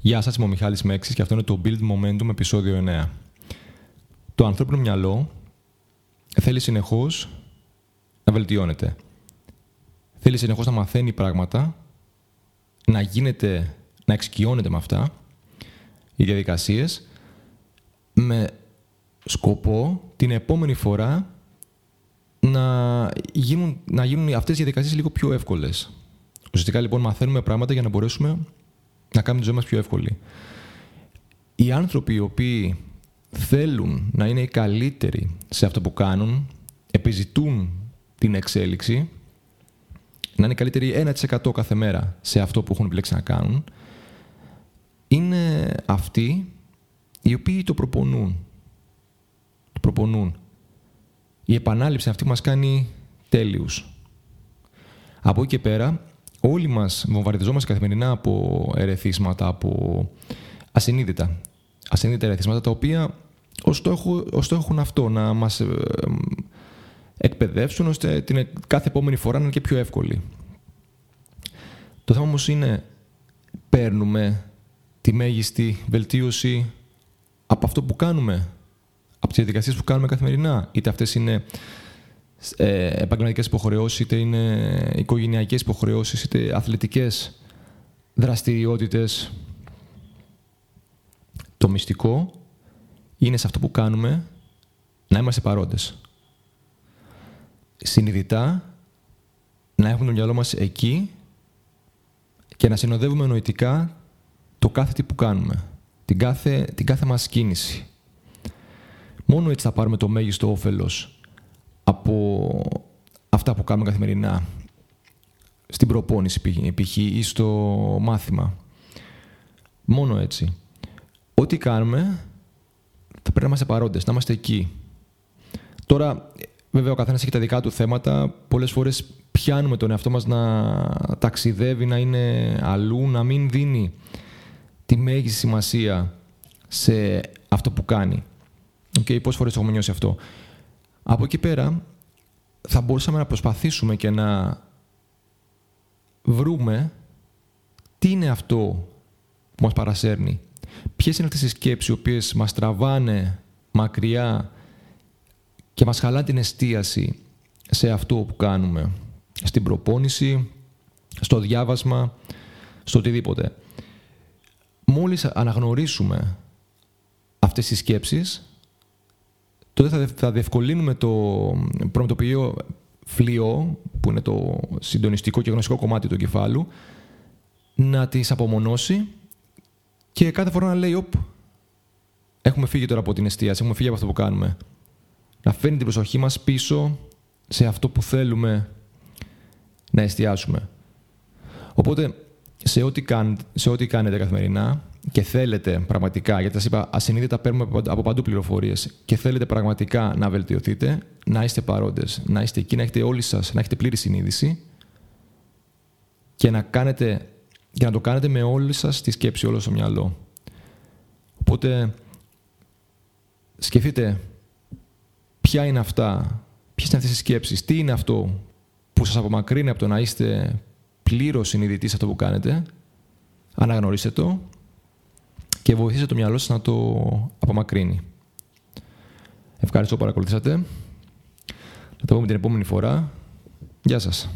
Γεια σας, είμαι ο Μιχάλης Μέξης και αυτό είναι το Build Momentum επεισόδιο 9. Το ανθρώπινο μυαλό θέλει συνεχώς να βελτιώνεται. Θέλει συνεχώς να μαθαίνει πράγματα, να γίνεται, να εξοικειώνεται με αυτά, οι διαδικασίες, με σκοπό την επόμενη φορά να γίνουν, να γίνουν αυτές οι διαδικασίες λίγο πιο εύκολες. Ουσιαστικά λοιπόν μαθαίνουμε πράγματα για να μπορέσουμε να κάνουμε τη ζωή μας πιο εύκολη. Οι άνθρωποι οι οποίοι θέλουν να είναι οι καλύτεροι σε αυτό που κάνουν, επιζητούν την εξέλιξη, να είναι καλύτεροι 1% κάθε μέρα σε αυτό που έχουν επιλέξει να κάνουν, είναι αυτοί οι οποίοι το προπονούν. Το προπονούν. Η επανάληψη αυτή μας κάνει τέλειους. Από εκεί και πέρα, όλοι μας βομβαρδιζόμαστε καθημερινά από ερεθίσματα, από ασυνείδητα. Ασυνείδητα ερεθίσματα τα οποία ως στόχο, έχουν αυτό, να μας ε, εκπαιδεύσουν ώστε την κάθε επόμενη φορά να είναι και πιο εύκολη. Το θέμα όμως είναι παίρνουμε τη μέγιστη βελτίωση από αυτό που κάνουμε, από τις διαδικασίες που κάνουμε καθημερινά. Είτε αυτές είναι ε, επαγγελματικές υποχρεώσεις, είτε είναι οικογενειακές υποχρεώσεις, είτε αθλητικές δραστηριότητες. Το μυστικό είναι σε αυτό που κάνουμε να είμαστε παρόντες. Συνειδητά να έχουμε το μυαλό μας εκεί και να συνοδεύουμε νοητικά το κάθε τι που κάνουμε, την κάθε, την κάθε μας κίνηση. Μόνο έτσι θα πάρουμε το μέγιστο όφελος από αυτά που κάνουμε καθημερινά στην προπόνηση π.χ. ή στο μάθημα. Μόνο έτσι. Ό,τι κάνουμε θα πρέπει να είμαστε παρόντες, να είμαστε εκεί. Τώρα, βέβαια, ο καθένας έχει τα δικά του θέματα. Πολλές φορές πιάνουμε τον εαυτό μας να ταξιδεύει, να είναι αλλού, να μην δίνει τη μέγιστη σημασία σε αυτό που κάνει. Okay, πόσες φορές έχουμε νιώσει αυτό. Από εκεί πέρα θα μπορούσαμε να προσπαθήσουμε και να βρούμε τι είναι αυτό που μας παρασέρνει. Ποιες είναι αυτές οι σκέψεις οι οποίες μας τραβάνε μακριά και μας χαλάνε την εστίαση σε αυτό που κάνουμε. Στην προπόνηση, στο διάβασμα, στο οτιδήποτε. Μόλις αναγνωρίσουμε αυτές τις σκέψεις, τότε θα διευκολύνουμε το προμετωπιείο φλοιό, που είναι το συντονιστικό και γνωστικό κομμάτι του κεφάλου, να τις απομονώσει και κάθε φορά να λέει «Οπ, έχουμε φύγει τώρα από την εστίαση, έχουμε φύγει από αυτό που κάνουμε». Να φέρνει την προσοχή μας πίσω σε αυτό που θέλουμε να εστιάσουμε. Οπότε, σε ό,τι, σε ό,τι κάνετε καθημερινά, και θέλετε πραγματικά, γιατί σας είπα, ασυνείδητα παίρνουμε από παντού πληροφορίες και θέλετε πραγματικά να βελτιωθείτε, να είστε παρόντες, να είστε εκεί, να έχετε όλοι σας, να έχετε πλήρη συνείδηση και να, κάνετε, και να το κάνετε με όλη σας τη σκέψη, όλο στο μυαλό. Οπότε σκεφτείτε ποια είναι αυτά, ποιες είναι αυτές οι σκέψεις, τι είναι αυτό που σας απομακρύνει από το να είστε πλήρως συνειδητοί σε αυτό που κάνετε. Αναγνωρίστε το και βοηθήστε το μυαλό σας να το απομακρύνει. Ευχαριστώ που παρακολουθήσατε. Θα τα πούμε την επόμενη φορά. Γεια σας.